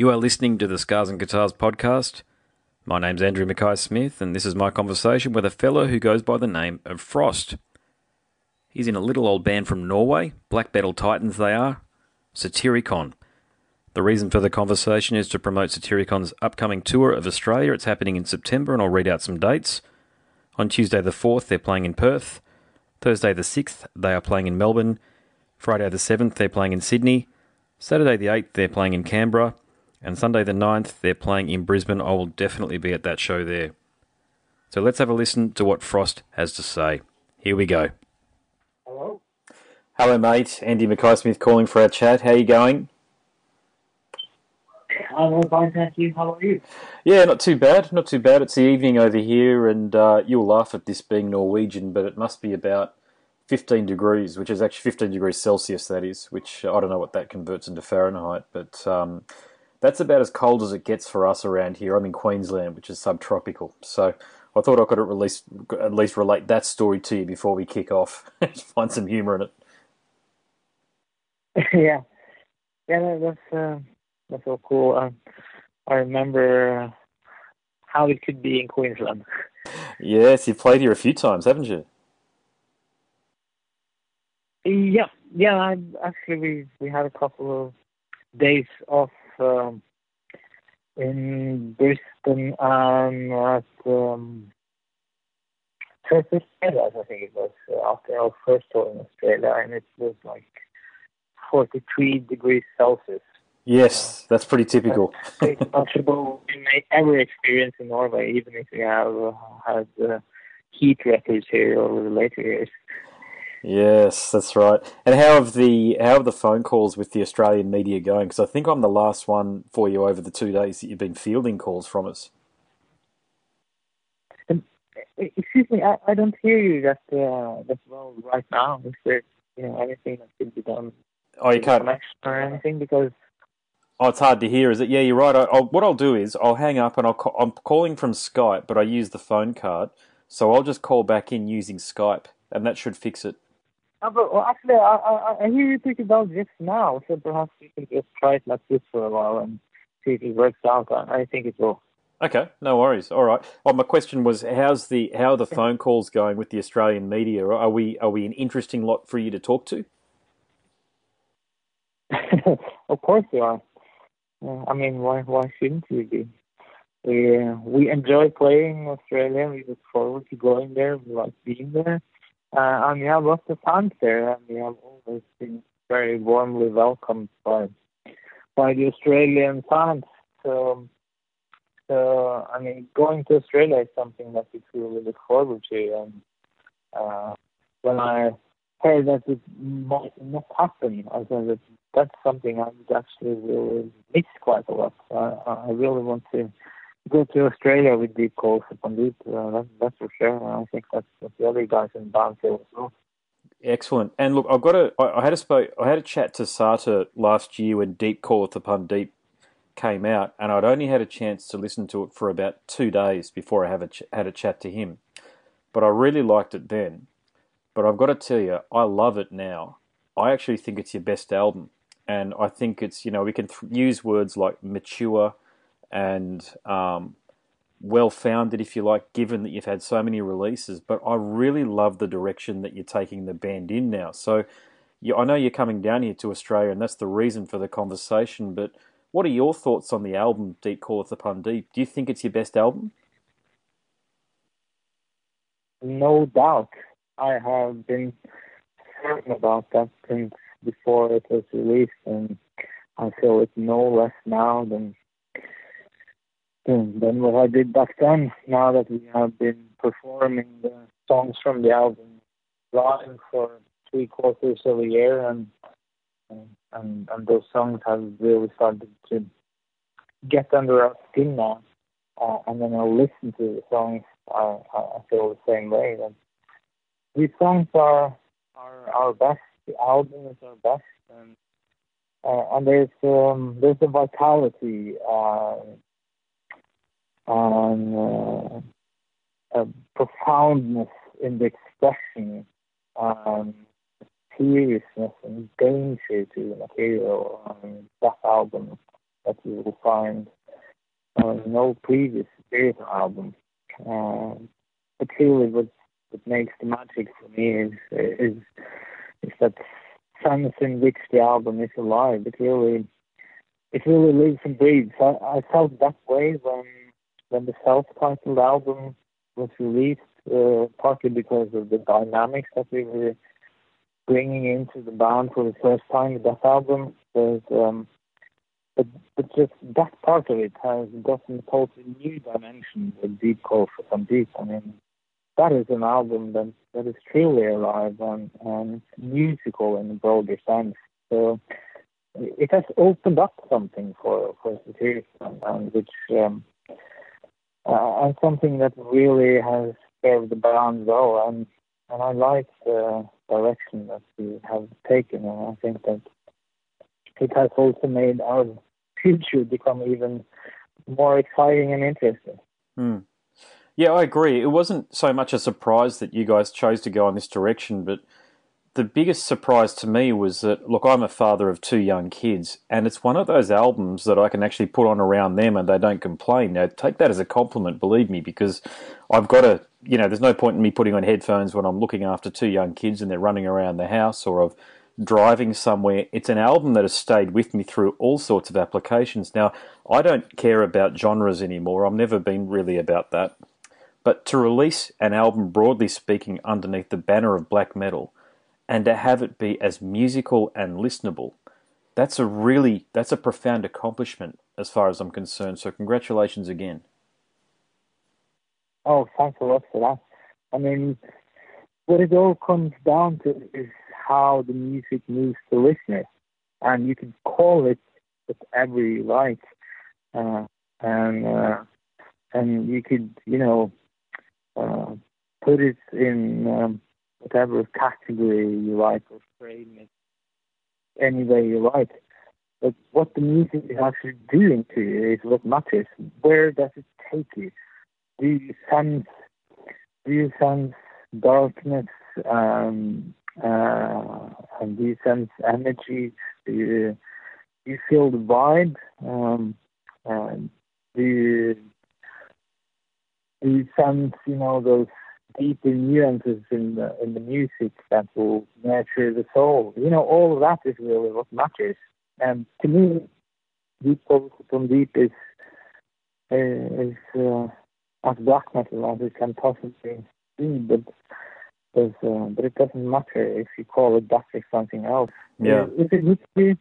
You are listening to the Scars and Guitars podcast. My name's Andrew Mackay Smith, and this is my conversation with a fellow who goes by the name of Frost. He's in a little old band from Norway, Black Battle Titans they are, Satyricon. The reason for the conversation is to promote Satyricon's upcoming tour of Australia. It's happening in September, and I'll read out some dates. On Tuesday the 4th, they're playing in Perth. Thursday the 6th, they are playing in Melbourne. Friday the 7th, they're playing in Sydney. Saturday the 8th, they're playing in Canberra. And Sunday the 9th, they're playing in Brisbane. I will definitely be at that show there. So let's have a listen to what Frost has to say. Here we go. Hello. Hello, mate. Andy Mackay Smith calling for our chat. How are you going? I'm all fine, thank you. How are you? Yeah, not too bad. Not too bad. It's the evening over here, and uh, you'll laugh at this being Norwegian, but it must be about 15 degrees, which is actually 15 degrees Celsius, that is, which I don't know what that converts into Fahrenheit, but um, that's about as cold as it gets for us around here. I'm in Queensland, which is subtropical. So I thought I could at least, at least relate that story to you before we kick off. Find some humour in it. yeah. Yeah, that's, uh, that's so cool. Um, I remember how it could be in Queensland. Yes, you've played here a few times, haven't you? Yeah, yeah. I actually we we had a couple of days off um, in Brisbane and at um, I think it was uh, after our first tour in Australia, and it was like 43 degrees Celsius. Yes, that's pretty typical. it's possible you may ever experience in Norway, even if we have uh, had uh, heat records here over the later years. Yes, that's right. And how have the how have the phone calls with the Australian media going? Because I think I'm the last one for you over the two days that you've been fielding calls from us. Um, excuse me, I, I don't hear you that uh, that well right now. Is there you know anything that could be done? Oh, you can't or anything because. Oh, it's hard to hear, is it? Yeah, you're right. I, I'll, what I'll do is I'll hang up and I'll call, I'm calling from Skype, but I use the phone card, so I'll just call back in using Skype, and that should fix it. Uh, but, well, actually, I, I, I hear you talking about this now, so perhaps you can just try it like this for a while and see if it works out. I, I think it will. Okay, no worries. All right. Well, my question was, how's the how are the phone calls going with the Australian media? Are we are we an interesting lot for you to talk to? of course we are. I mean, why why shouldn't we be? We uh, we enjoy playing Australia. We look forward to going there. We like being there. Uh, and we have lots of fans there, and we have always been very warmly welcomed by by the Australian fans. So, so I mean, going to Australia is something that we truly look forward to. And uh, when I heard that it might not happen, I said that that's something I would actually really miss quite a lot. I, I really want to go to Australia with deep calls upon deep. Uh, that, that's for sure. And I think that's what the other guys in the band as well. Excellent. And look, I've got a. I had a spoke. I had a chat to Satyr last year when Deep Calleth Upon Deep came out, and I'd only had a chance to listen to it for about two days before I have a ch- had a chat to him. But I really liked it then. But I've got to tell you, I love it now. I actually think it's your best album, and I think it's you know we can th- use words like mature and um, well founded, if you like, given that you've had so many releases. But I really love the direction that you're taking the band in now. So you, I know you're coming down here to Australia, and that's the reason for the conversation. But what are your thoughts on the album Deep Calleth Upon Deep? Do you think it's your best album? No doubt. I have been certain about that since before it was released, and I feel it no less now than than what I did back then. Now that we have been performing the songs from the album live for three quarters of a year, and and and those songs have really started to get under our skin now. Uh, and then I listen to the songs, I, I feel the same way. That these songs are are our best. The album is our best, and uh, and there's um, there's a vitality uh, on uh, a profoundness in the expression, um, seriousness and danger to the material on that album that you will find on no previous Spirit album. Uh, but clearly, what what makes the magic for me is is is that sense in which the album is alive. It really it really lives and breathes. I, I felt that way when when the self-titled album was released, uh, partly because of the dynamics that we were bringing into the band for the first time with that album. But, um, but, but just that part of it has gotten a totally new dimension with Deep Calleth Upon Deep. I mean, that is an album that, that is truly alive and, and musical in a broader sense. So it has opened up something for for Satiric and, and which um, uh, and something that really has served the band well. And and I like the direction that we have taken, and I think that it has also made our future become even more exciting and interesting. Mm. Yeah, I agree. It wasn't so much a surprise that you guys chose to go in this direction, but the biggest surprise to me was that look, I'm a father of two young kids, and it's one of those albums that I can actually put on around them and they don't complain. Now, take that as a compliment, believe me, because I've got to, you know, there's no point in me putting on headphones when I'm looking after two young kids and they're running around the house or of driving somewhere. It's an album that has stayed with me through all sorts of applications. Now, I don't care about genres anymore. I've never been really about that. But to release an album, broadly speaking, underneath the banner of black metal and to have it be as musical and listenable, that's a really that's a profound accomplishment as far as I'm concerned. So congratulations again. Oh, thanks a lot for that. I mean, what it all comes down to is how the music moves the listener, and you can call it whatever you like, uh, and uh, and you could you know uh, put it in um, whatever category you like or frame it any way you like. But what the music is actually doing to you is what matters. Where does it take you? Do you sense do you sense darkness um, uh, and do you sense energy? Do you, do you feel the vibe? Um, do you do you sense you know those deeper nuances in the in the music that will nurture the soul. You know, all of that is really what matters. And to me, deep from deep is uh, is uh, as black metal as it can possibly be, but but, uh, but it doesn't matter if you call it that or something else. Yeah. If it hits you,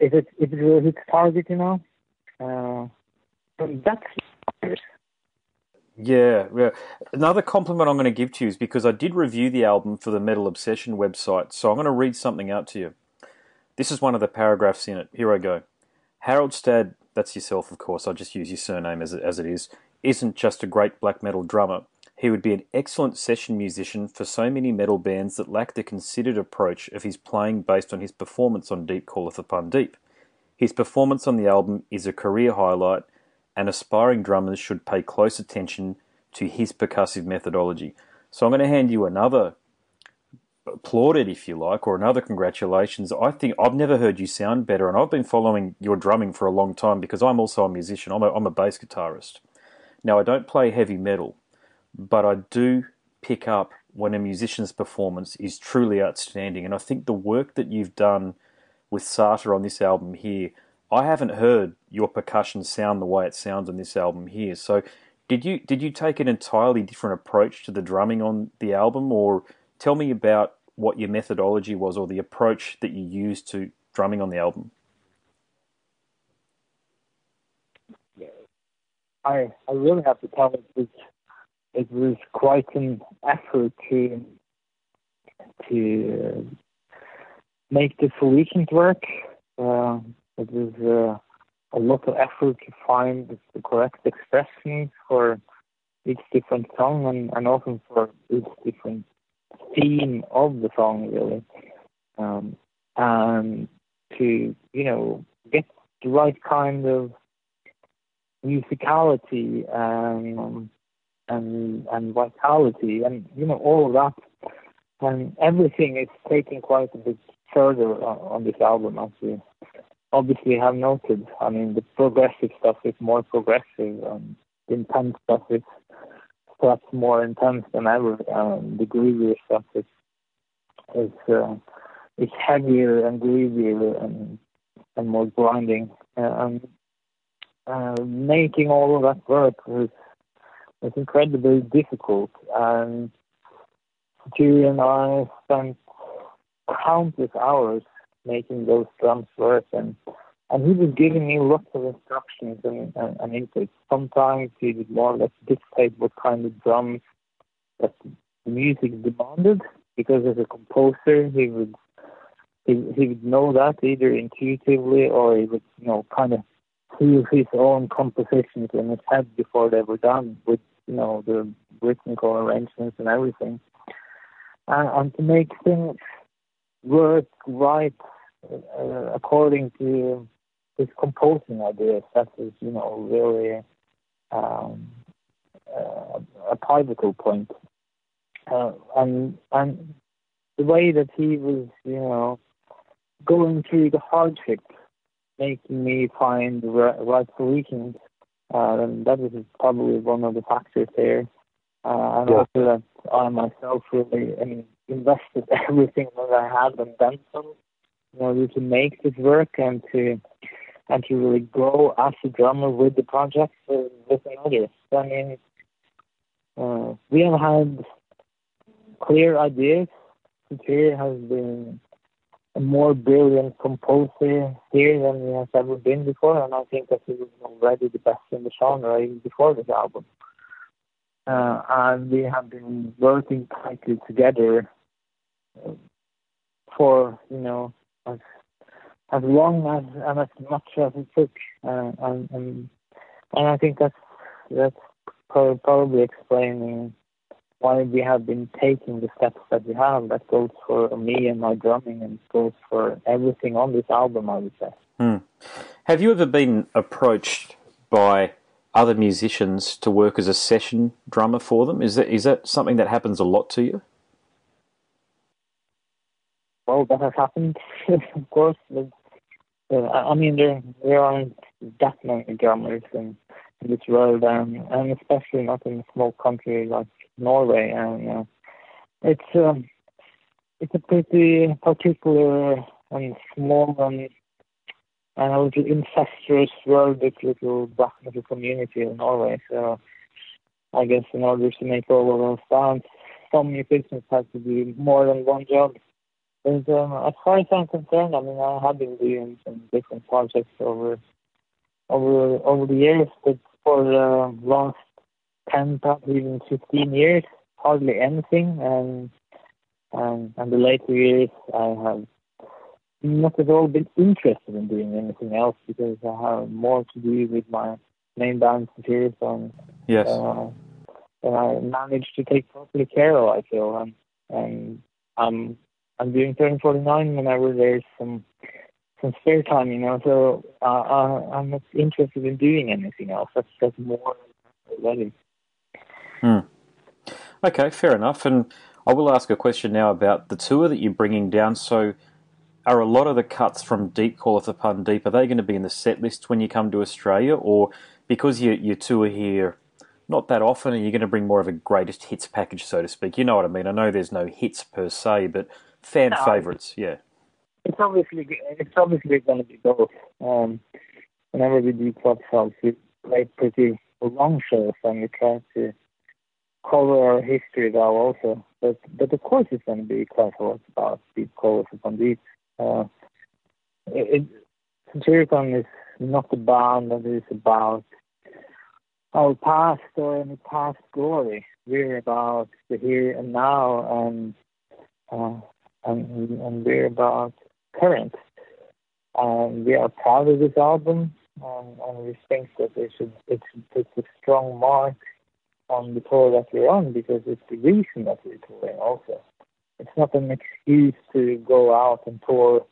if it if it really hits target, you know, uh, that's matters. Yeah, yeah. Another compliment I'm going to give to you is because I did review the album for the Metal Obsession website, so I'm going to read something out to you. This is one of the paragraphs in it. Here I go. Haraldstad, that's yourself, of course, I'll just use your surname as as it is, isn't just a great black metal drummer. He would be an excellent session musician for so many metal bands that lack the considered approach of his playing based on his performance on Deep Calleth Upon Deep. His performance on the album is a career highlight and aspiring drummers should pay close attention to his percussive methodology. So I'm going to hand you another applauded, if you like, or another congratulations. I think I've never heard you sound better, and I've been following your drumming for a long time because I'm also a musician. I'm a, I'm a bass guitarist. Now, I don't play heavy metal, but I do pick up when a musician's performance is truly outstanding. And I think the work that you've done with Satyr on this album here I haven't heard your percussion sound the way it sounds on this album here. So, did you did you take an entirely different approach to the drumming on the album, or tell me about what your methodology was, or the approach that you used to drumming on the album? I I really have to tell it was it was quite an effort to to make the solutions work. Uh, it was uh, a lot of effort to find the correct expression for each different song and, and often for each different theme of the song, really. Um, and to, you know, get the right kind of musicality and um, and and vitality and you know all of that and everything is taken quite a bit further on, on this album we obviously have noted. I mean, the progressive stuff is more progressive, and the intense stuff is perhaps more intense than ever. Um, the groovier stuff is is uh, is heavier and groovier and and more grinding. Uh, uh, making all of that work was was incredibly difficult, and Julie and I spent countless hours making those drums work and and he was giving me lots of instructions and, and, and. Sometimes he would more or less dictate what kind of drums that the music demanded because as a composer he would he, he would know that either intuitively or he would you know kind of feel his own compositions in his head before they were done with you know the rhythmical arrangements and everything and, and to make things work right uh, according to his composing ideas. That is, you know, really um, uh, a pivotal point. Uh, and and the way that he was, you know, going through the hardship, making me find the right solutions, uh, and that is probably one of the factors there. Uh, and yeah. also that I myself really I mean, invested everything that I had and then some in order to make this work and to and to really grow as a drummer with the project with another. So, I mean, uh, we have had clear ideas. Satyr has been a more brilliant composer here than he has ever been before, and I think that he was already the best in the genre even before this album. Uh, and we have been working tightly together for you know as as long as and as much as it took, uh, and, and and I think that's that's probably explaining why we have been taking the steps that we have. That goes for me and my drumming, and goes for everything on this album. I would say. Hmm. Have you ever been approached by other musicians to work as a session drummer for them? Is that is that something that happens a lot to you? That has happened, of course. But, uh, I mean, there there aren't that many drummers in, in this world, and, and especially not in a small country like Norway. And uh, it's um, it's a pretty particular and small and and a little incestuous world, this little black little community in Norway. So I guess in order to make all of those sounds, some musicians have to do more than one job. And um, as far as I'm concerned, I mean, I have been doing some different projects over over over the years, but for the last ten, probably even fifteen years, hardly anything. And and and the later years, I have not at all been interested in doing anything else because I have more to do with my main band series and yes. Uh, and I managed to take properly care of. I feel and and I'm I'm doing 1349 whenever there's some some spare time, you know. So uh, I'm not interested in doing anything else. That's that's more already. Hmm. Okay, fair enough. And I will ask a question now about the tour that you're bringing down. So are a lot of the cuts from Deep Calleth Upon Deep, are they going to be in the set list when you come to Australia? Or because you, you tour here not that often, are you going to bring more of a greatest hits package, so to speak? You know what I mean? I know there's no hits per se, but fan no, favourites, yeah. It's obviously it's obviously going to be both. Um, whenever we do club shows, we play pretty long shows and we try to cover our history well also. But but of course it's going to be quite a lot about Deep Calleth Upon Deep. Uh, it, Satyricon is not a band that is about our past or any past glory. We're about the here and now, and uh, and, and we're about current. And we are proud of this album, and, and we think that it should it should put a strong mark on the tour that we're on because it's the reason that we're touring also it's not an excuse to go out and tour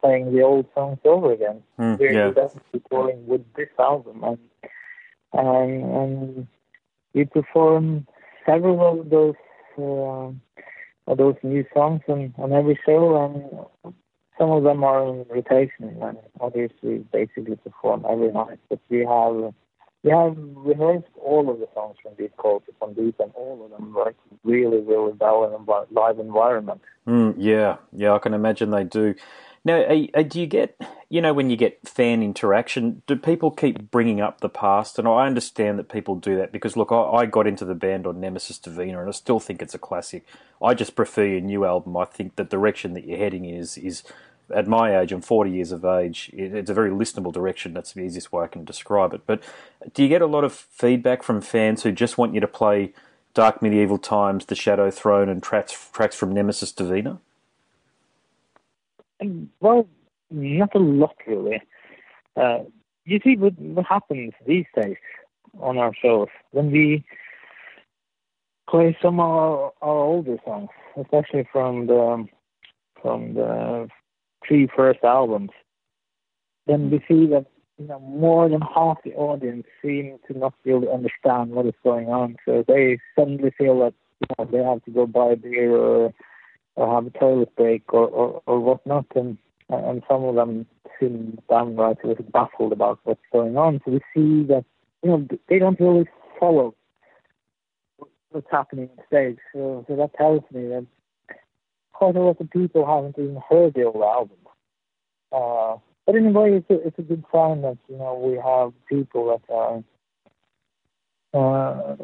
playing the old songs over again. Mm, We're yeah. definitely touring with this album, and and, and we perform several of those uh, those new songs on, on every show, and some of them are in rotation, and we basically perform every night. But we have we have rehearsed all of the songs from Deep Calleth Upon Deep, and all of them like really, really well in a live environment. Mm, yeah, yeah, I can imagine they do. Now, uh, do you get, you know, when you get fan interaction, do people keep bringing up the past? And I understand that people do that because, look, I, I got into the band on Nemesis Divina, and I still think it's a classic. I just prefer your new album. I think the direction that you're heading is is at my age, I'm 40 years of age, it's a very listenable direction. That's the easiest way I can describe it. But do you get a lot of feedback from fans who just want you to play Dark Medieval Times, The Shadow Throne, and tracks, tracks from Nemesis Divina? Well, not a lot really. Uh, you see what, what happens these days on our shows when we play some of our, our older songs, especially from the from the three first albums, then we see that you know more than half the audience seem to not really understand what is going on. So they suddenly feel that you know, they have to go buy a beer or or have a toilet break or or, or whatnot, and and some of them seem downright a little baffled about what's going on. So we see that you know they don't really follow what's happening on stage. So, so that tells me that quite a lot of people haven't even heard the old album. Uh, but in a way, it's a, it's a good sign that you know we have people that are, uh,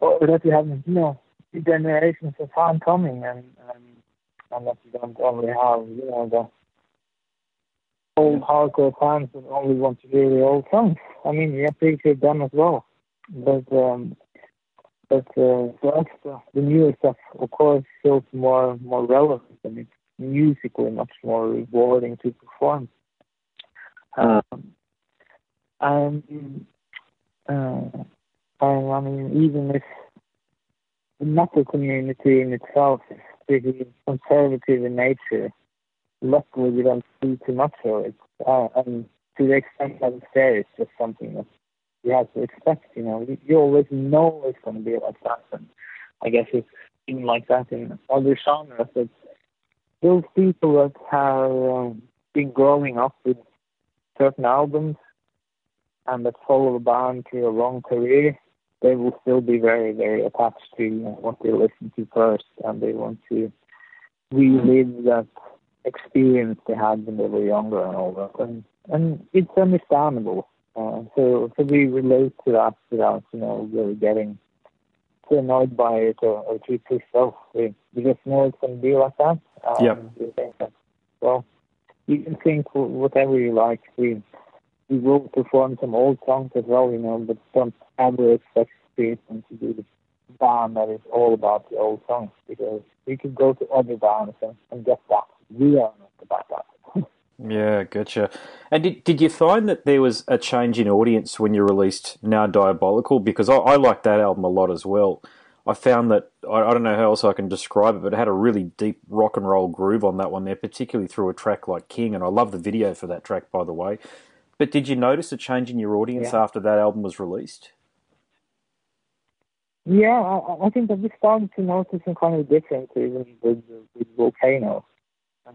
or that we have you know generations of fans coming, and and that we don't only have you know the old hardcore fans that only want to hear the old songs. I mean, we appreciate them as well, but um, but uh, us, uh, the newer stuff, of course, feels more more relevant and it's musically much more rewarding to perform. Um, and uh, and I mean, even if the metal community in itself is pretty conservative in nature, luckily we don't see too much of it. Uh, and to the extent that it's there, it's just something that you have to expect. You know, you, you always know it's going to be like that, and I guess it's even like that in other genres. It's those people that have um, been growing up with certain albums and that follow the band through a long career, they will still be very, very attached to you know, what they listen to first, and they want to relive that experience they had when they were younger and all that. And, and it's understandable. Uh, so, so we relate to that without, you know, really getting too annoyed by it or, or too pissed off. We, we just know it's going to be like that. Um, yep. We think that, well, you can think whatever you like. We we will perform some old songs as well, you know, but don't ever expect them to do the band that is all about the old songs because we could go to other bands and, and get that. We are not about that. Yeah, gotcha. And did did you find that there was a change in audience when you released Now Diabolical? Because I, I like that album a lot as well. I found that I, I, don't know how else I can describe it, but it had a really deep rock and roll groove on that one there, particularly through a track like King. And I love the video for that track, by the way. But did you notice a change in your audience yeah. after that album was released? Yeah, I, I think that we started to notice some kind of difference even with, with Volcano.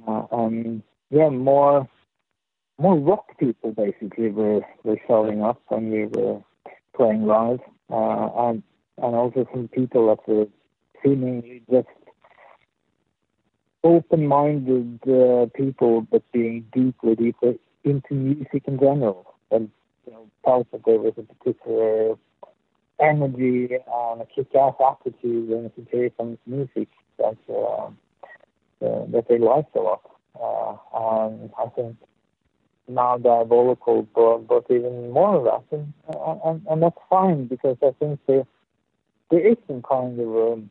Uh, um, yeah, more more rock people basically were were showing up when we were playing live, uh, and and also some people that were seemingly just open-minded uh, people, but being deeply, deeply into music in general, and you know, felt that there was a particular energy and a kick-ass attitude when you hear some music that uh, uh, that they liked a lot. Uh, and I think now diabolical brought, brought even more of that, and, and, and that's fine because I think there there is some kind of um,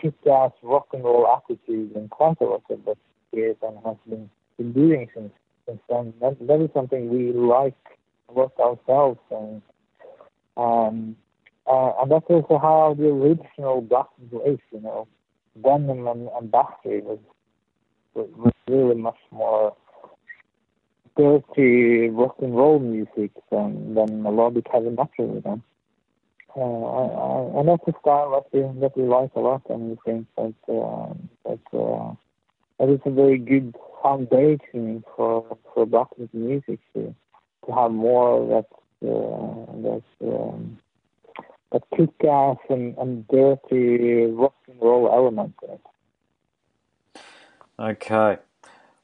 kick-ass rock and roll attitude in quite a lot of what years and has been, been doing since then. That, that is something we like about ourselves, and um, uh, and that's also how the original Black is. You know, Venom and, and Bathory was was really much more dirty rock and roll music than than melodic heavy metal. You know. Uh, and that's a style that we that we like a lot, and we think that uh, that uh, that is a very good foundation for for black music to to have more of that uh, that um, that kick-ass and, and dirty rock and roll element in it. Okay.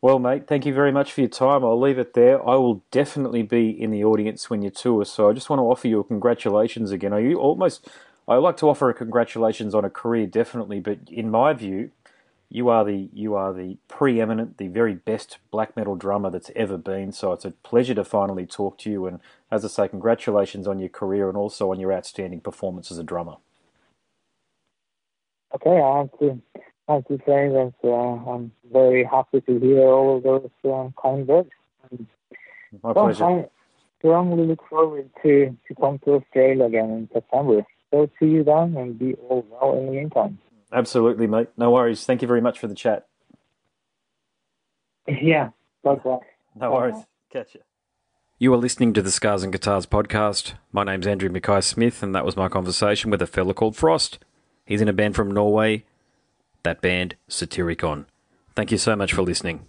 Well, mate, thank you very much for your time. I'll leave it there. I will definitely be in the audience when you tour, so I just want to offer you congratulations again. Are you almost? I like to offer a congratulations on a career, definitely, but in my view, you are the you are the preeminent, the very best black metal drummer that's ever been. So it's a pleasure to finally talk to you. And as I say, congratulations on your career and also on your outstanding performance as a drummer. Okay, I have to I have to say that uh, I'm very happy to hear all of those uh, kind words. My well, pleasure. I strongly look forward to to come to Australia again in September. So see you then, and be all well in the meantime. Absolutely, mate. No worries. Thank you very much for the chat. Yeah, likewise. No worries. Catch you. You are listening to the Scars and Guitars podcast. My name's Andrew Mackay Smith, and that was my conversation with a fella called Frost. He's in a band from Norway. That band, Satyricon. Thank you so much for listening.